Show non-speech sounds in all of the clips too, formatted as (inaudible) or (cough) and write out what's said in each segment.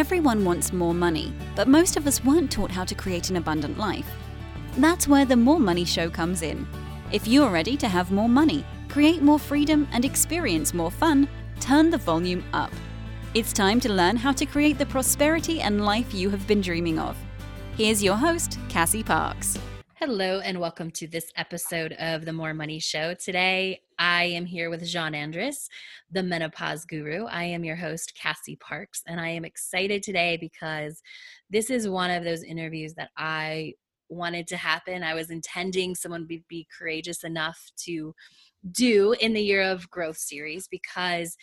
Everyone wants more money, but most of us weren't taught how to create an abundant life. That's where the More Money Show comes in. If you're ready to have more money, create more freedom, and experience more fun, turn the volume up. It's time to learn how to create the prosperity and life you have been dreaming of. Here's your host, Cassie Parks. Hello, and welcome to this episode of the More Money Show. Today, I am here with Jean Andres, the menopause guru. I am your host, Cassie Parks, and I am excited today because this is one of those interviews that I wanted to happen. I was intending someone would be courageous enough to do in the Year of Growth series because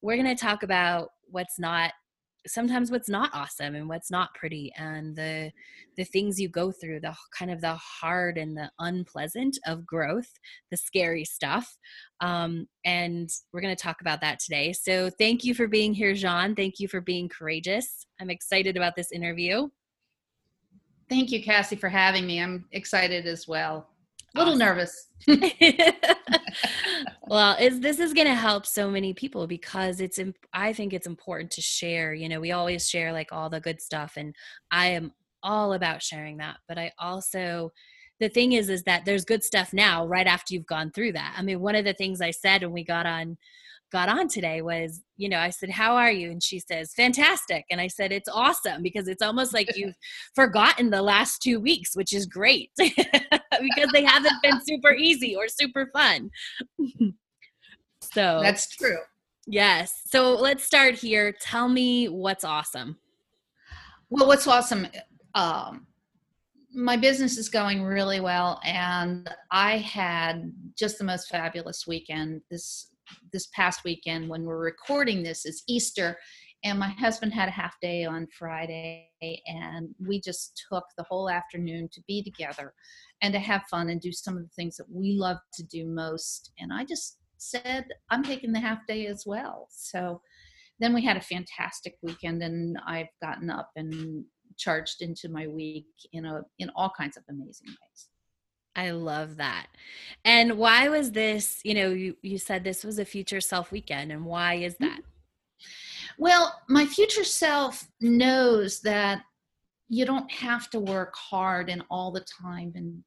we're going to talk about what's not sometimes what's not awesome and what's not pretty and the the things you go through the kind of the hard and the unpleasant of growth the scary stuff um, and we're going to talk about that today. So thank you for being here jean. Thank you for being courageous. I'm excited about this interview. Thank you cassie for having me. I'm excited as well a little awesome. nervous. (laughs) (laughs) well, is this is going to help so many people because it's I think it's important to share. You know, we always share like all the good stuff and I am all about sharing that, but I also the thing is is that there's good stuff now right after you've gone through that. I mean, one of the things I said when we got on got on today was, you know, I said, How are you? And she says, Fantastic. And I said, It's awesome because it's almost like (laughs) you've forgotten the last two weeks, which is great (laughs) because they haven't been super easy or super fun. (laughs) so that's true. Yes. So let's start here. Tell me what's awesome. Well, what's awesome? Um, my business is going really well, and I had just the most fabulous weekend. This this past weekend when we're recording this is Easter and my husband had a half day on Friday and we just took the whole afternoon to be together and to have fun and do some of the things that we love to do most and I just said I'm taking the half day as well. So then we had a fantastic weekend and I've gotten up and charged into my week in a in all kinds of amazing ways. I love that. And why was this, you know, you, you said this was a future self weekend, and why is mm-hmm. Well, my future self knows that you don't have to work hard and all the time and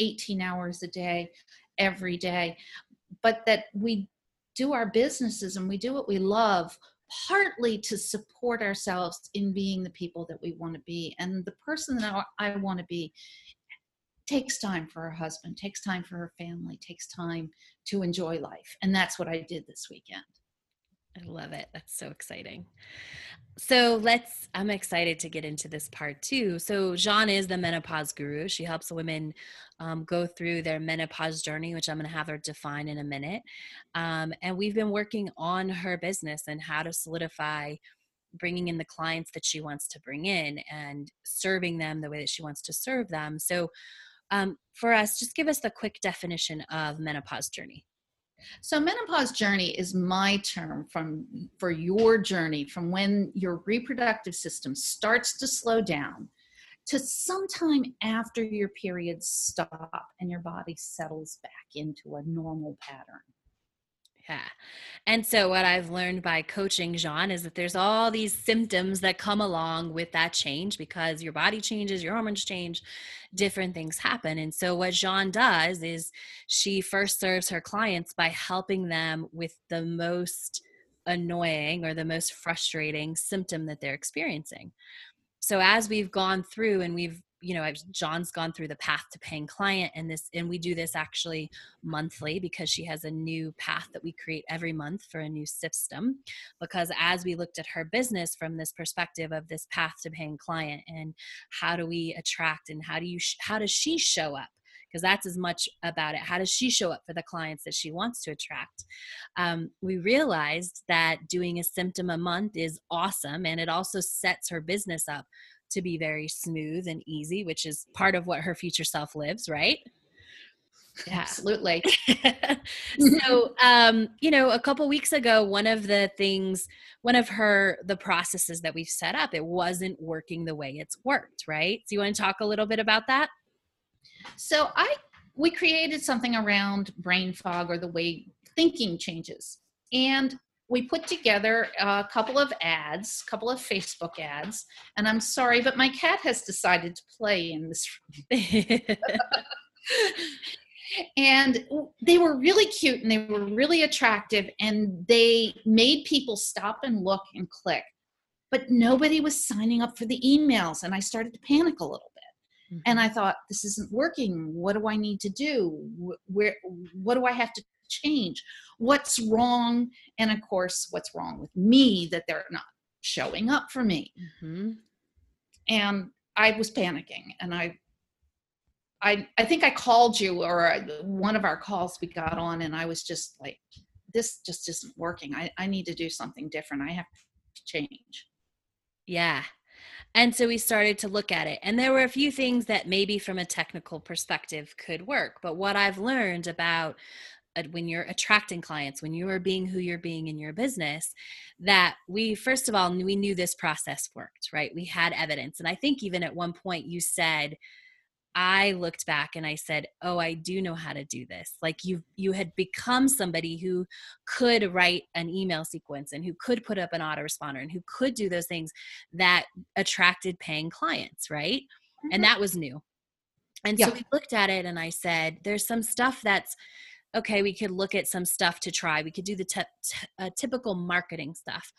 18 hours a day every day, but that we do our businesses and we do what we love partly to support ourselves in being the people that we want to be. And the person that I want to be takes time for her husband, takes time for her family, takes time to enjoy life. And that's what I did this weekend. I love it. That's so exciting. So let's, I'm excited to get into this part too. So, Jean is the menopause guru. She helps women um, go through their menopause journey, which I'm going to have her define in a minute. Um, and we've been working on her business and how to solidify bringing in the clients that she wants to bring in and serving them the way that she wants to serve them. So, um, for us, just give us the quick definition of menopause journey. So menopause journey is my term from for your journey from when your reproductive system starts to slow down to sometime after your periods stop and your body settles back into a normal pattern. Yeah. And so, what I've learned by coaching Jean is that there's all these symptoms that come along with that change because your body changes, your hormones change, different things happen. And so, what Jean does is she first serves her clients by helping them with the most annoying or the most frustrating symptom that they're experiencing. So, as we've gone through and we've you know I've, john's gone through the path to paying client and this and we do this actually monthly because she has a new path that we create every month for a new system because as we looked at her business from this perspective of this path to paying client and how do we attract and how do you how does she show up because that's as much about it. How does she show up for the clients that she wants to attract? Um, we realized that doing a symptom a month is awesome and it also sets her business up to be very smooth and easy, which is part of what her future self lives, right? Yeah. Absolutely. (laughs) so, (laughs) um, you know, a couple weeks ago, one of the things, one of her, the processes that we've set up, it wasn't working the way it's worked, right? So, you want to talk a little bit about that? So, I, we created something around brain fog or the way thinking changes. And we put together a couple of ads, a couple of Facebook ads, and I'm sorry, but my cat has decided to play in this (laughs) and they were really cute and they were really attractive and they made people stop and look and click. But nobody was signing up for the emails and i started to panic a little bit. Mm-hmm. and i thought this isn't working. What do i need to do? Where what do i have to change what's wrong and of course what's wrong with me that they're not showing up for me mm-hmm. and i was panicking and i I, I think I called you or one of our calls we got on and I was just like, this just isn't working. I, I need to do something different. I have to change. Yeah. And so we started to look at it. And there were a few things that maybe from a technical perspective could work. But what I've learned about uh, when you're attracting clients, when you are being who you're being in your business, that we, first of all, we knew this process worked, right? We had evidence. And I think even at one point you said, I looked back and I said, "Oh, I do know how to do this." Like you you had become somebody who could write an email sequence and who could put up an autoresponder and who could do those things that attracted paying clients, right? Mm-hmm. And that was new. And yeah. so we looked at it and I said, "There's some stuff that's okay, we could look at some stuff to try. We could do the t- t- uh, typical marketing stuff."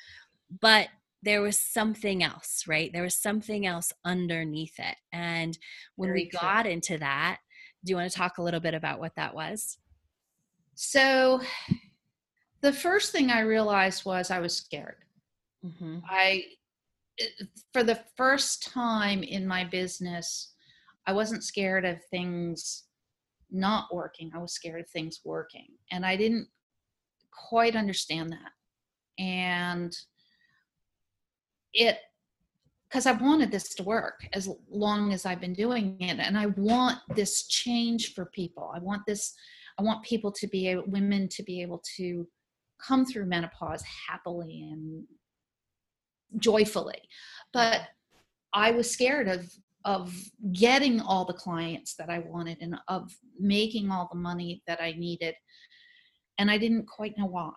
But there was something else, right? There was something else underneath it. And when Very we true. got into that, do you want to talk a little bit about what that was? So, the first thing I realized was I was scared. Mm-hmm. I, for the first time in my business, I wasn't scared of things not working. I was scared of things working. And I didn't quite understand that. And it because I wanted this to work as long as I've been doing it. And I want this change for people. I want this, I want people to be able, women to be able to come through menopause happily and joyfully. But I was scared of of getting all the clients that I wanted and of making all the money that I needed. And I didn't quite know why.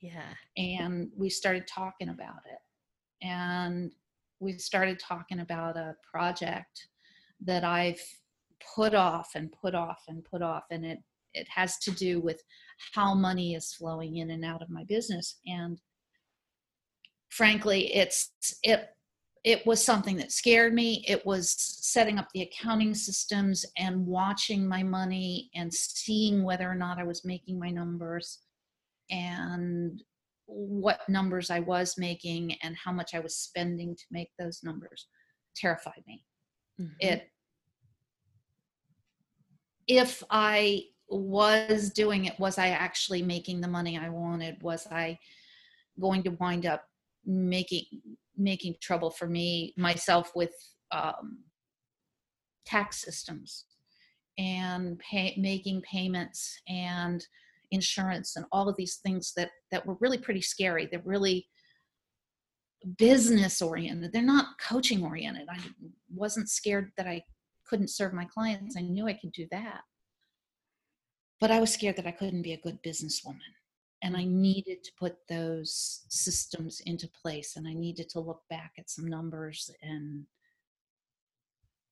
Yeah. And we started talking about it and we started talking about a project that I've put off and put off and put off and it it has to do with how money is flowing in and out of my business and frankly it's it it was something that scared me it was setting up the accounting systems and watching my money and seeing whether or not i was making my numbers and what numbers I was making and how much I was spending to make those numbers terrified me. Mm-hmm. It if I was doing it, was I actually making the money I wanted? Was I going to wind up making making trouble for me myself with um, tax systems and pay, making payments and insurance and all of these things that that were really pretty scary. They're really business oriented. They're not coaching oriented. I wasn't scared that i couldn't serve my clients. I knew i could do that. But i was scared that i couldn't be a good businesswoman and i needed to put those systems into place and i needed to look back at some numbers and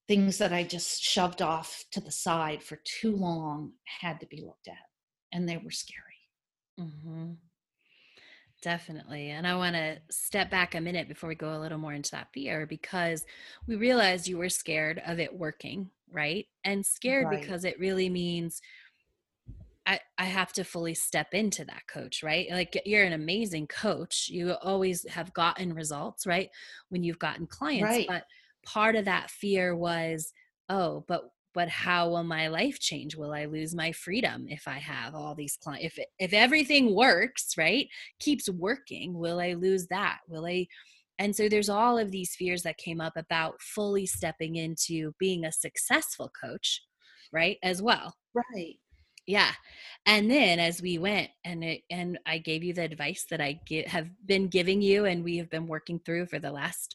things that i just shoved off to the side for too long had to be looked at and they were scary. Mm-hmm. Definitely. And I want to step back a minute before we go a little more into that fear because we realized you were scared of it working, right? And scared right. because it really means I, I have to fully step into that coach, right? Like you're an amazing coach. You always have gotten results, right? When you've gotten clients. Right. But part of that fear was, oh, but but how will my life change will i lose my freedom if i have all these clients if if everything works right keeps working will i lose that will i and so there's all of these fears that came up about fully stepping into being a successful coach right as well right yeah and then as we went and it and i gave you the advice that i get, have been giving you and we have been working through for the last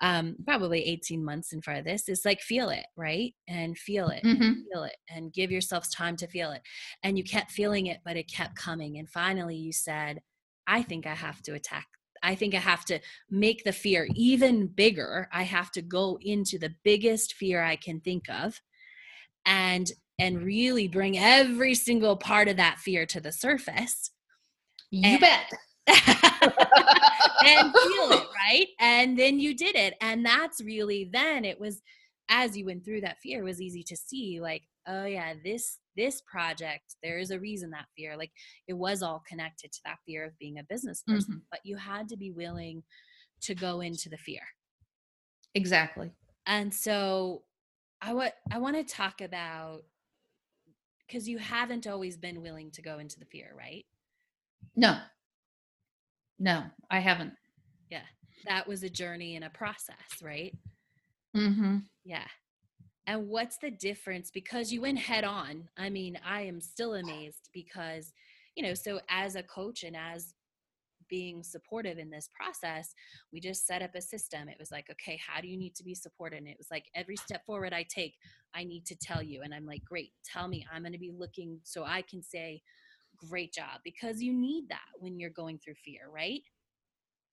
um, probably 18 months in front of this is like feel it right and feel it mm-hmm. and feel it and give yourselves time to feel it and you kept feeling it but it kept coming and finally you said I think I have to attack. I think I have to make the fear even bigger. I have to go into the biggest fear I can think of and and really bring every single part of that fear to the surface. You and, bet. (laughs) and feel it, right? And then you did it. And that's really then it was as you went through that fear, it was easy to see like, oh yeah, this this project, there is a reason that fear. Like it was all connected to that fear of being a business person. Mm-hmm. But you had to be willing to go into the fear. Exactly. And so I what I want to talk about because you haven't always been willing to go into the fear, right? No. No, I haven't. Yeah. That was a journey and a process, right? Mm-hmm. Yeah. And what's the difference? Because you went head on. I mean, I am still amazed because, you know, so as a coach and as being supportive in this process, we just set up a system. It was like, okay, how do you need to be supported? And it was like every step forward I take, I need to tell you. And I'm like, great, tell me. I'm going to be looking so I can say, great job, because you need that when you're going through fear, right?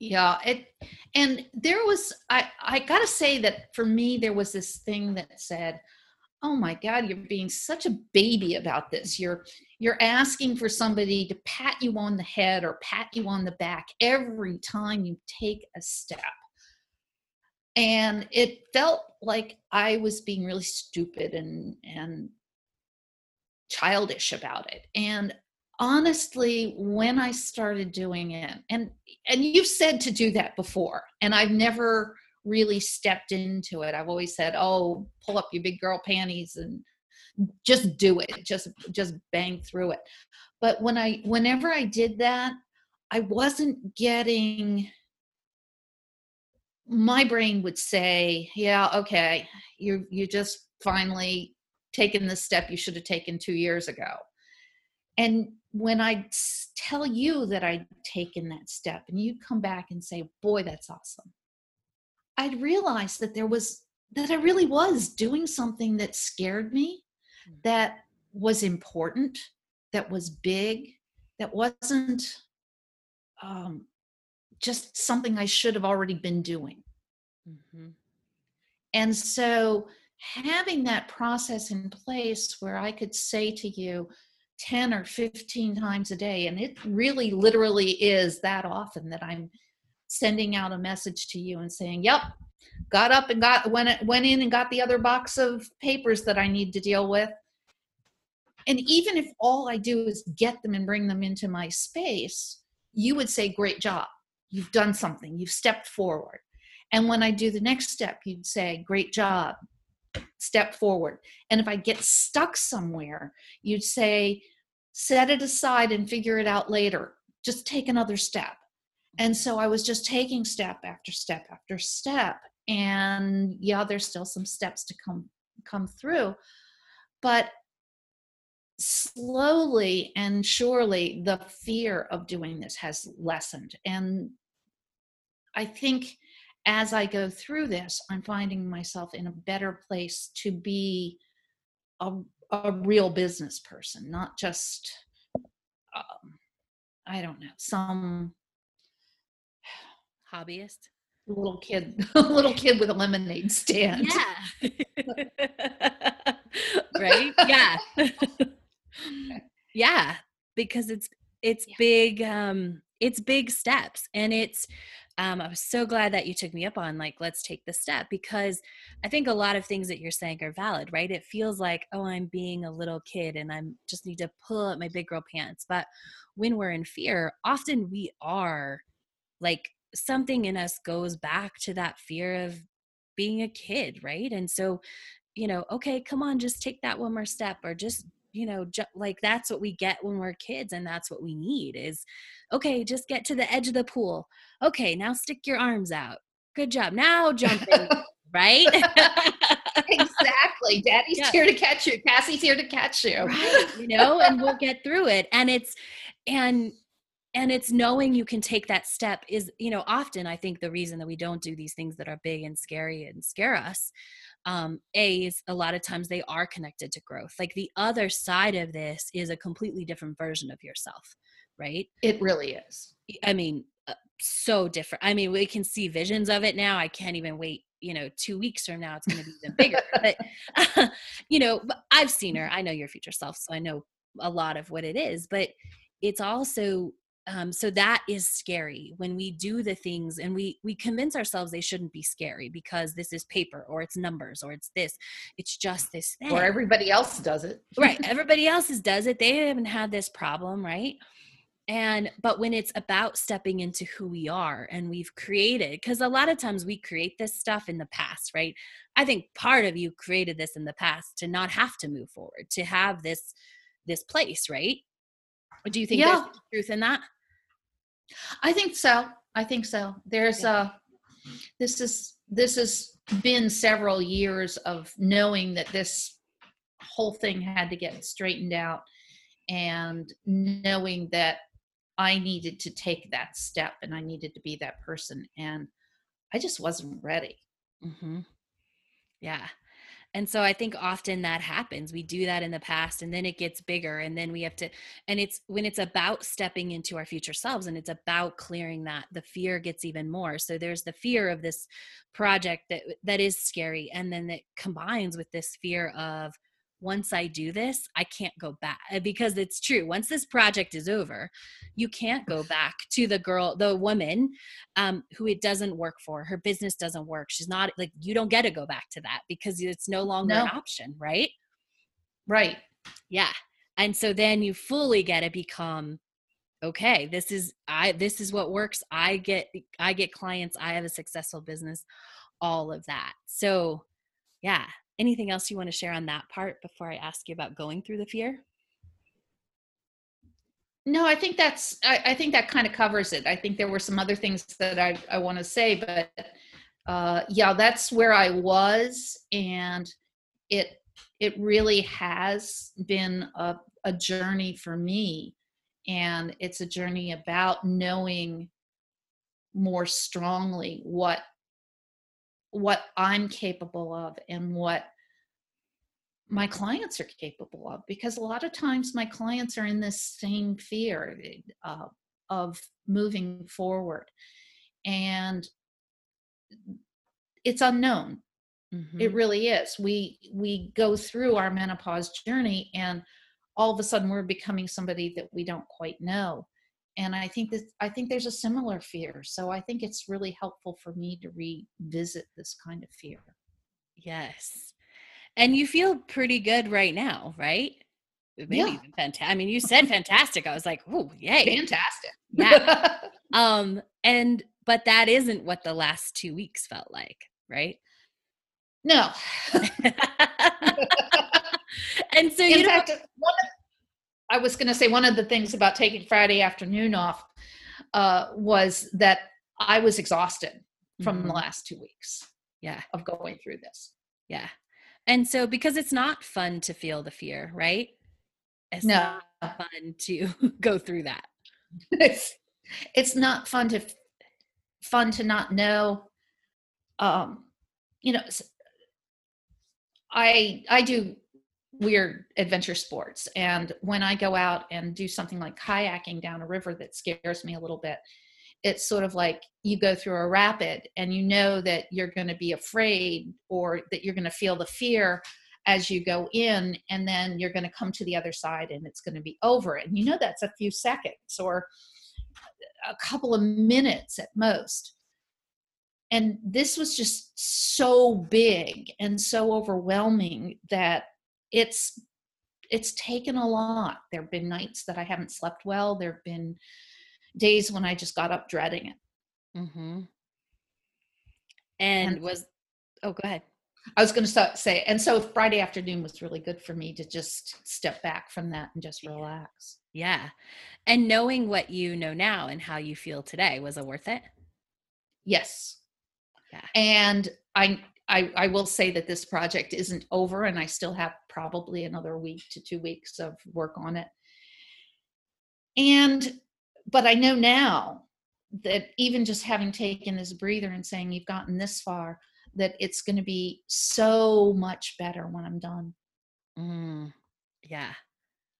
Yeah, it and there was I I got to say that for me there was this thing that said, "Oh my god, you're being such a baby about this. You're you're asking for somebody to pat you on the head or pat you on the back every time you take a step." And it felt like I was being really stupid and and childish about it. And honestly when i started doing it and and you've said to do that before and i've never really stepped into it. I've always said oh pull up your big girl panties and just do it. Just just bang through it. But when i whenever i did that i wasn't getting my brain would say yeah okay you you just finally taken the step you should have taken 2 years ago. And when I tell you that I'd taken that step and you'd come back and say, Boy, that's awesome, I'd realize that there was, that I really was doing something that scared me, mm. that was important, that was big, that wasn't um, just something I should have already been doing. Mm-hmm. And so having that process in place where I could say to you, 10 or 15 times a day. And it really literally is that often that I'm sending out a message to you and saying, Yep, got up and got went went in and got the other box of papers that I need to deal with. And even if all I do is get them and bring them into my space, you would say, Great job. You've done something. You've stepped forward. And when I do the next step, you'd say, Great job step forward. And if I get stuck somewhere, you'd say, set it aside and figure it out later. Just take another step. And so I was just taking step after step after step. And yeah, there's still some steps to come come through. But slowly and surely the fear of doing this has lessened. And I think as I go through this, I'm finding myself in a better place to be a, a real business person, not just, um, I don't know, some hobbyist little kid (laughs) little kid with a lemonade stand yeah (laughs) right yeah yeah because it's it's yeah. big um it's big steps and it's um, I was so glad that you took me up on like, let's take the step because I think a lot of things that you're saying are valid, right? It feels like, oh, I'm being a little kid and I'm just need to pull up my big girl pants. But when we're in fear, often we are like something in us goes back to that fear of being a kid, right? And so, you know, okay, come on, just take that one more step or just you know ju- like that's what we get when we're kids and that's what we need is okay just get to the edge of the pool. Okay now stick your arms out. Good job. Now jump in right? (laughs) Exactly. (laughs) Daddy's yeah. here to catch you. Cassie's here to catch you. Right you know and we'll get through it and it's and and it's knowing you can take that step is you know often i think the reason that we don't do these things that are big and scary and scare us um, A's, a lot of times they are connected to growth. Like the other side of this is a completely different version of yourself, right? It really is. I mean, uh, so different. I mean, we can see visions of it now. I can't even wait. You know, two weeks from now, it's going to be even bigger. (laughs) but (laughs) you know, I've seen her. I know your future self, so I know a lot of what it is. But it's also um, so that is scary when we do the things and we we convince ourselves they shouldn't be scary because this is paper or it's numbers or it's this it's just this thing. or everybody else does it. Right (laughs) everybody else does it they haven't had this problem right? And but when it's about stepping into who we are and we've created because a lot of times we create this stuff in the past right? I think part of you created this in the past to not have to move forward to have this this place right? Do you think yeah. there's truth in that I think so. I think so. There's a this is this has been several years of knowing that this whole thing had to get straightened out and knowing that I needed to take that step and I needed to be that person and I just wasn't ready. Mm-hmm. Yeah. And so I think often that happens. We do that in the past and then it gets bigger and then we have to and it's when it's about stepping into our future selves and it's about clearing that the fear gets even more. So there's the fear of this project that that is scary and then it combines with this fear of once I do this, I can't go back uh, because it's true. Once this project is over, you can't go back to the girl, the woman um, who it doesn't work for. Her business doesn't work. She's not like, you don't get to go back to that because it's no longer no. an option, right? Right. Yeah. And so then you fully get to become okay this is i this is what works i get i get clients i have a successful business all of that so yeah anything else you want to share on that part before I ask you about going through the fear? No, I think that's I, I think that kind of covers it. I think there were some other things that I, I want to say, but uh, yeah, that's where I was, and it it really has been a, a journey for me, and it's a journey about knowing more strongly what what I'm capable of and what my clients are capable of because a lot of times my clients are in this same fear uh, of moving forward. And it's unknown. Mm-hmm. it really is. We we go through our menopause journey and all of a sudden we're becoming somebody that we don't quite know and i think that i think there's a similar fear so i think it's really helpful for me to revisit this kind of fear. Yes and you feel pretty good right now right? Maybe yeah. even fantastic i mean you said fantastic i was like oh yay. Fantastic. Yeah. (laughs) Um and but that isn't what the last two weeks felt like right? No. (laughs) And so in fact one of I was going to say one of the things about taking Friday afternoon off uh, was that I was exhausted from mm-hmm. the last two weeks. Yeah. Of going through this. Yeah. And so because it's not fun to feel the fear, right? It's no. not fun to (laughs) go through that. It's it's not fun to fun to not know um you know I I do weird adventure sports. And when I go out and do something like kayaking down a river that scares me a little bit, it's sort of like you go through a rapid and you know that you're going to be afraid or that you're going to feel the fear as you go in and then you're going to come to the other side and it's going to be over and you know that's a few seconds or a couple of minutes at most and this was just so big and so overwhelming that it's it's taken a lot. There have been nights that i haven't slept well. There have been days when i just got up dreading it. Mm-hmm. and, and was oh go ahead. I was going to say and so friday afternoon was really good for me to just step back from that and just relax. Yeah. And knowing what you know now and how you feel today was it worth it? Yes. Yeah. And i I, I will say that this project isn't over and I still have probably another week to two weeks of work on it. And, but I know now that even just having taken this breather and saying you've gotten this far, that it's going to be so much better when I'm done. Mm, yeah,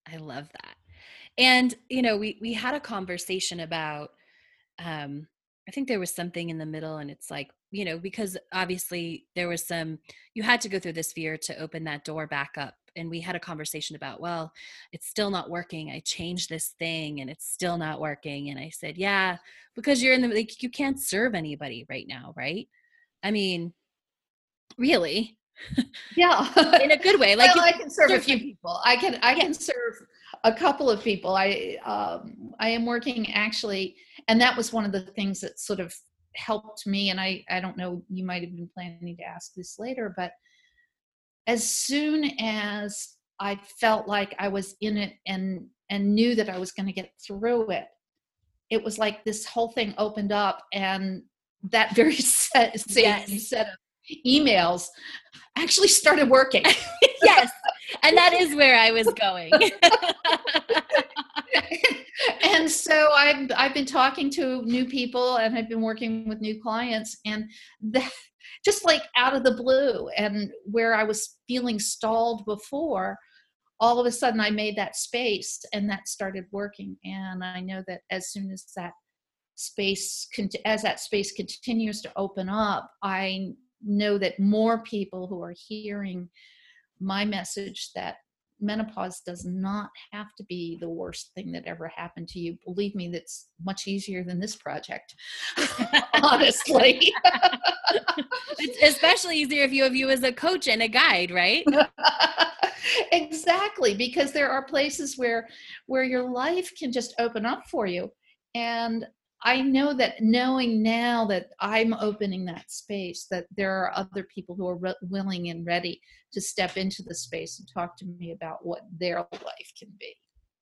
I love that. and you know we we had a conversation about um i think there was something in the middle and it's like you know because obviously there was some you had to go through this fear to open that door back up and we had a conversation about well it's still not working. I changed this thing and it's still not working. And i said yeah because you're in the like you can't serve anybody right now right? I mean really? (laughs) Yeah. In a good way like well, i can serve a few people. I can i can serve a couple of people. I um i am working actually and that was one of the things that sort of helped me and i i don't know you might have been planning to ask this later but as soon as i felt like i was in it and and knew that i was going to get through it it was like this whole thing opened up and that very (laughs) set, same yes. set of emails actually started working. (laughs) yes. And that is where I was going. (laughs) and so I've I've been talking to new people and I've been working with new clients and that (laughs) just like out of the blue and where I was feeling stalled before all of a sudden I made that space and that started working. And I know that as soon as that space as that space continues to open up I know that more people who are hearing my message that menopause does not have to be the worst thing that ever happened to you. Believe me, that's much easier than this project, (laughs) honestly. it's especially easier if you have you as a coach and a guide, right? (laughs) exactly, because there are places where where your life can just open up for you. And I know that knowing now that I'm opening that space, that there are other people who are re- willing and ready to step into the space and talk to me about what their life can be.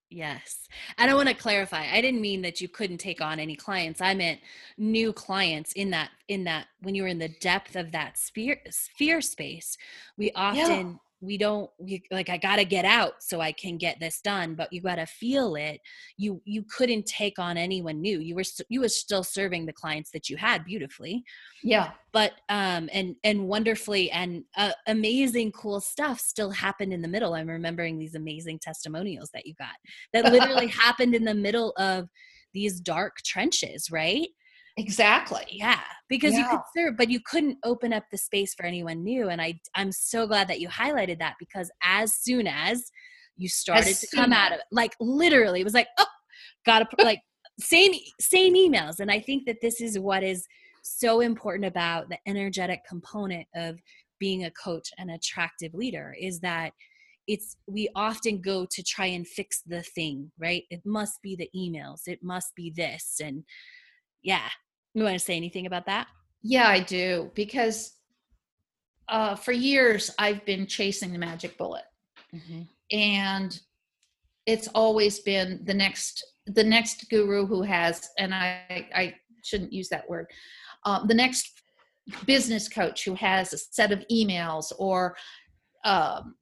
Yes. And I want to clarify. I didn't mean that you couldn't take on any clients. I meant new clients in that in that when you're in the depth of that sphere sphere space, we often yeah we don't we, like i gotta get out so i can get this done but you gotta feel it. You you couldn't take on anyone new. You were you were still serving the clients that you had beautifully. Yeah. But um and and wonderfully and uh, amazing cool stuff still happened in the middle. I'm remembering these amazing testimonials that you got that literally (laughs) happened in the middle of these dark trenches right Exactly. Yeah, because yeah. you could serve, but you couldn't open up the space for anyone new. And I, I'm so glad that you highlighted that because as soon as you started as to come out of it, like literally, it was like, oh, gotta like same same emails. And I think that this is what is so important about the energetic component of being a coach and attractive leader is that it's we often go to try and fix the thing right it must be the emails it must be this and yeah you want to say anything about that? Yeah, I do because uh, for years I've been chasing the magic bullet, mm-hmm. and it's always been the next the next guru who has, and I I shouldn't use that word, um, the next business coach who has a set of emails or um,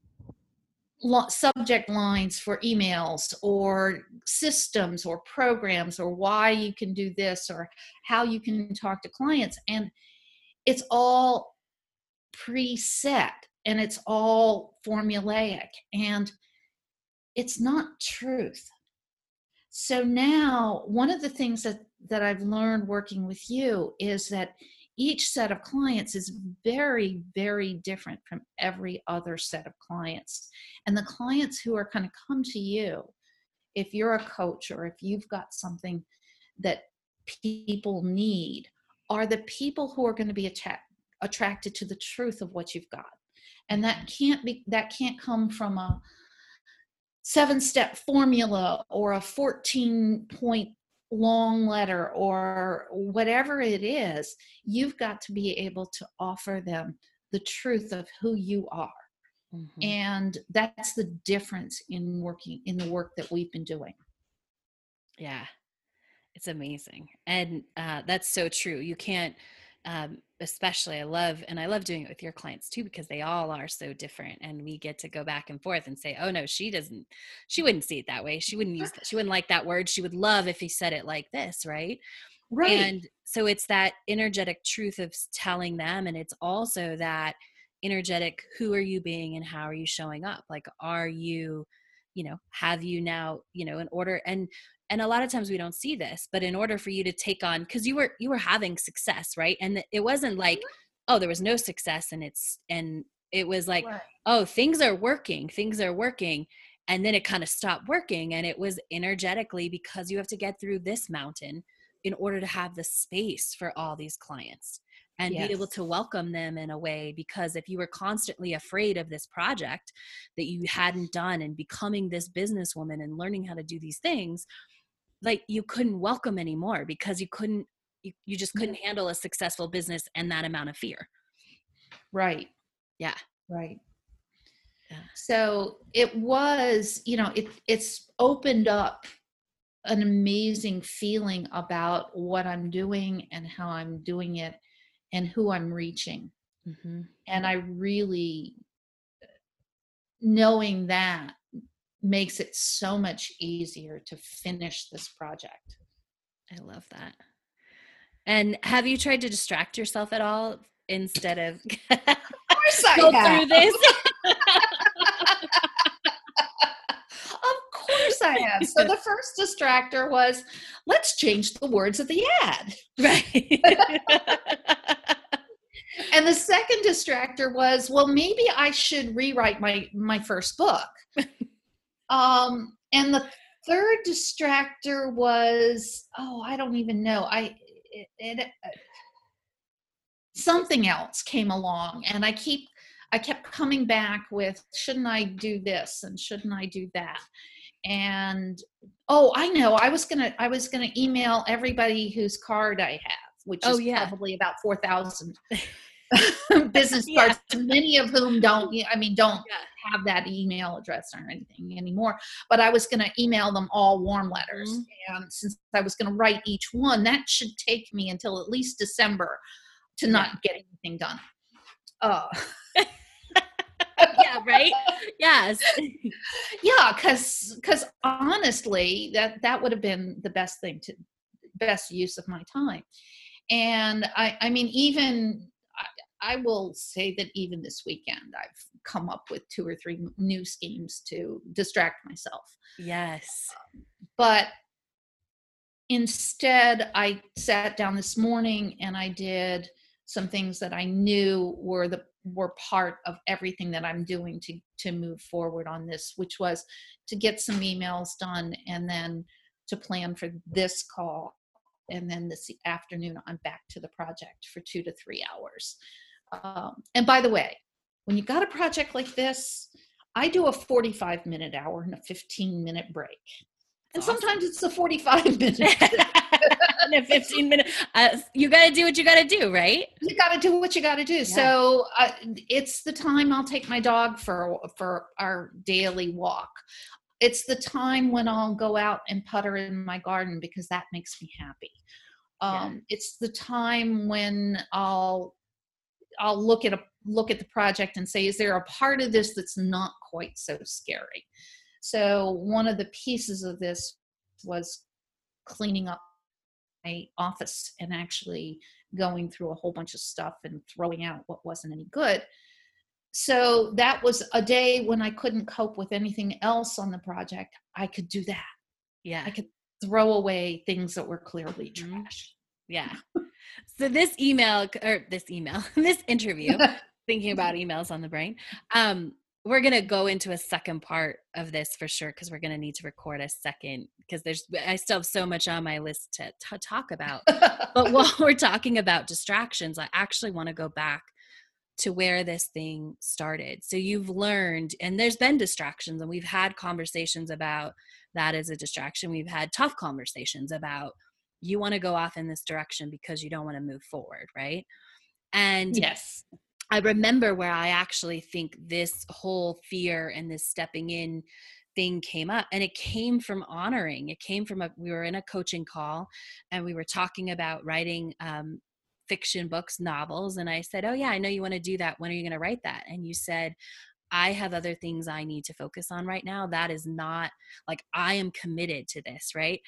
subject lines for emails or systems or programs or why you can do this or how you can talk to clients and it's all preset and it's all formulaic and it's not truth. So now one of the things that that i've learned working with you is that each set of clients is very, very different from every other set of clients. And the clients who are kind of come to you, if you're a coach or if you've got something that people need, are the people who are going to be attracted to the truth of what you've got. And that can't be that can't come from a seven step formula or a 14 point long letter or whatever it is, you've got to be able to offer them the truth of who you are. Mm-hmm. And that's the difference in working in the work that we've been doing. Yeah, it's amazing. And uh, that's so true. You can't um, especially I love and I love doing it with your clients too because they all are so different and we get to go back and forth and say, "Oh no, she doesn't she wouldn't see it that way. She wouldn't use that. She wouldn't like that word. She would love if he said it like this, right?" Right. And so it's that energetic truth of telling them and it's also that energetic who are you being and how are you showing up? Like are you you know have you now you know in order and and a lot of times we don't see this but in order for you to take on because you were you were having success right and it wasn't like mm-hmm. oh there was no success and it's and it was like right. oh things are working things are working and then it kind of stopped working and it was energetically because you have to get through this mountain in order to have the space for all these clients and yes. be able to welcome them in a way because if you were constantly afraid of this project that you hadn't done and becoming this businesswoman and learning how to do these things like you couldn't welcome anymore because you couldn't you, you just couldn't handle a successful business and that amount of fear. Right. Yeah. Right. Yeah. so it was you know it it's opened up an amazing feeling about what i'm doing and how i'm doing it and who i'm reaching. Mm-hmm. and i really knowing that makes it so much easier to finish this project. I love that. And have you tried to distract yourself at all instead of, of (laughs) course I go have. through this? (laughs) of course I have. So the first distractor was let's change the words of the ad. (laughs) Right. and the second distractor was well maybe I should rewrite my my first book. Um, and the third distractor was oh, I don't even know. I it, it, uh, something else came along, and I keep I kept coming back with shouldn't I do this and shouldn't I do that and oh i know i was gonna i was gonna email everybody whose card i have which oh, is yeah. probably about 4000 (laughs) (laughs) business (laughs) yeah. cards, many of whom don't, I mean, don't yeah. have that email address or anything anymore. But I was going to email them all warm letters. Mm-hmm. And since I was going to write each one, that should take me until at least December to yeah. not get anything done. Oh. (laughs) yeah right yes yeah because because honestly that that would have been the best thing to best use of my time and i i mean even I will say that even this weekend, I've come up with two or three new schemes to distract myself. Yes. Um, but instead, I sat down this morning and I did some things that I knew were the were part of everything that I'm doing to to move forward on this, which was to get some emails done and then to plan for this call and then this afternoon i'm back to the project for two to three hours um, and by the way, when you got a project like this, I do a 45 minute hour and a 15 minute break. And awesome. sometimes it's a 45 (laughs) minute and a 15 minute. Uh, you got to do what you got to do, right? You got to do what you got to do. Yeah. So uh, it's the time I'll take my dog for for our daily walk. It's the time when I'll go out and putter in my garden because that makes me happy. Um, yeah. It's the time when I'll I'll look at a look at the project and say, is there a part of this that's not quite so scary? So one of the pieces of this was cleaning up my office and actually going through a whole bunch of stuff and throwing out what wasn't any good. So that was a day when I couldn't cope with anything else on the project. I could do that. Yeah. I could throw away things that were clearly mm-hmm. trash. Yeah. so this email or this email, (laughs) this interview, (laughs) thinking about emails on the brain. Um, we're gonna go into a second part of this for sure because we're gonna need to record a second because there's I still have so much on my list to, to talk about. but (laughs) while we're talking about distractions, I actually want to go back to where this thing started. So you've learned, and there's been distractions, and we've had conversations about that as a distraction. We've had tough conversations about you want to go off in this direction because you don't want to move forward, right? And yes, I remember where I actually think this whole fear and this stepping in thing came up and it came from honoring. It came from a we were in a coaching call and we were talking about writing um, fiction books novels and i said oh yeah i know you want to do that. When are you going to write that? And you said I have other things I need to focus on right now. That is not like I am committed to this, right?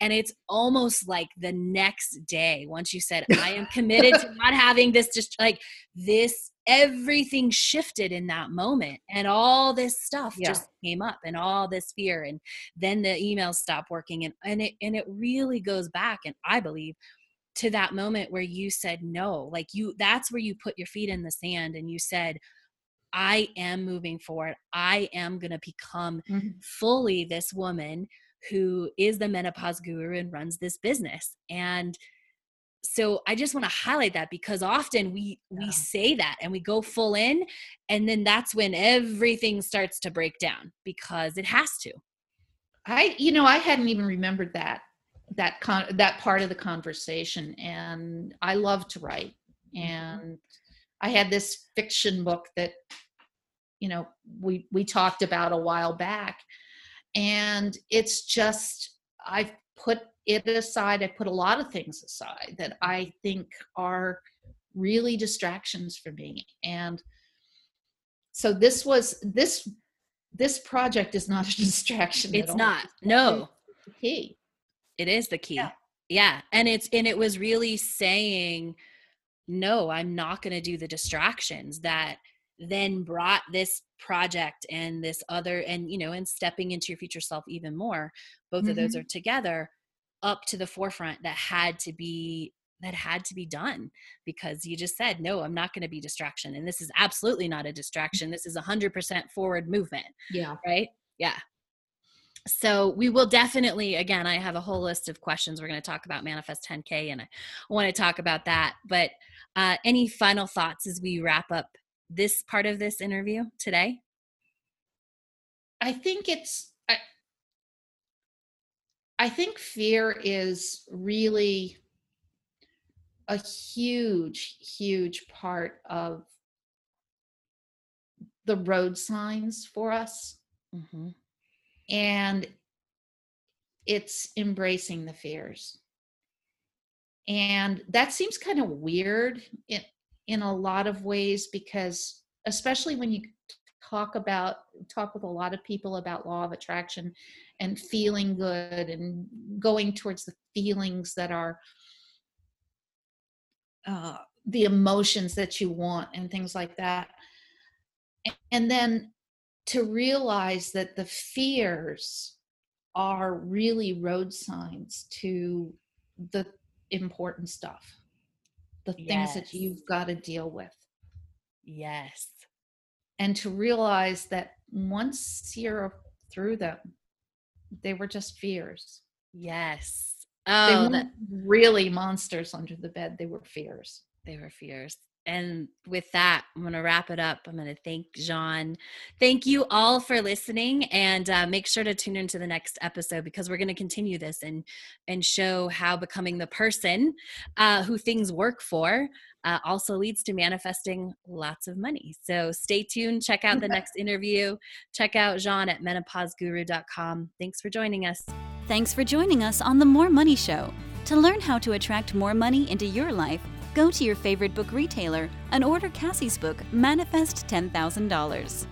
And it's almost like the next day, once you said, I am committed to (laughs) not having this, just like this everything shifted in that moment and all this stuff Yeah. just came up and all this fear and then the emails stopped working and and it and it really goes back and i believe to that moment where you said no like you that's where you put your feet in the sand and you said i am moving forward i am going to become Mhm. fully this woman who is the menopause guru and runs this business and so i just want to highlight that because often we we say that and we go full in and then that's when everything starts to break down because it has to. I, you know, I hadn't even remembered that that con- that part of the conversation, and I love to write, and I had this fiction book that, you know, we we talked about a while back, and it's just I've put it aside. I put a lot of things aside that I think are really distractions for me, and so this was this this project is not a (laughs) distraction. at it's not no It's the key. it is the key Yeah. yeah and it's and it was really saying no i'm not going to do the distractions that then brought this project and this other and you know and stepping into your future self even more both of those Mhm. are together up to the forefront that had to be that had to be done because you just said no i'm not going to be distraction and this is absolutely not a distraction this is 100% forward movement Yeah. right? Yeah. So we will definitely, again, I have a whole list of questions. We're going to talk about Manifest 10K and I want to talk about that. But uh, any final thoughts as we wrap up this part of this interview today? I think it's I, I think fear is really a huge huge part of the road signs for us Mm-hmm. and it's embracing the fears and that seems kind of weird in in a lot of ways because especially when you talk about talk with a lot of people about law of attraction and feeling good and going towards the feelings that are uh, the emotions that you want and things like that. And then to realize that the fears are really road signs to the important stuff the things Yes. that you've got to deal with Yes. and to realize that once you're through them they were just fears Yes. they Oh, weren't that, really monsters under the bed they were fears they were fears. And with that, I'm going to wrap it up. I'm going to thank Jean. Thank you all for listening, and uh, make sure to tune into the next episode because we're going to continue this and and show how becoming the person uh, who things work for uh, also leads to manifesting lots of money. So stay tuned. Check out the (laughs) next interview. Check out Jean at menopauseguru.com. Thanks for joining us. Thanks for joining us on The More Money Show. To learn how to attract more money into your life, go to your favorite book retailer and order Cassie's book, Manifest $10,000.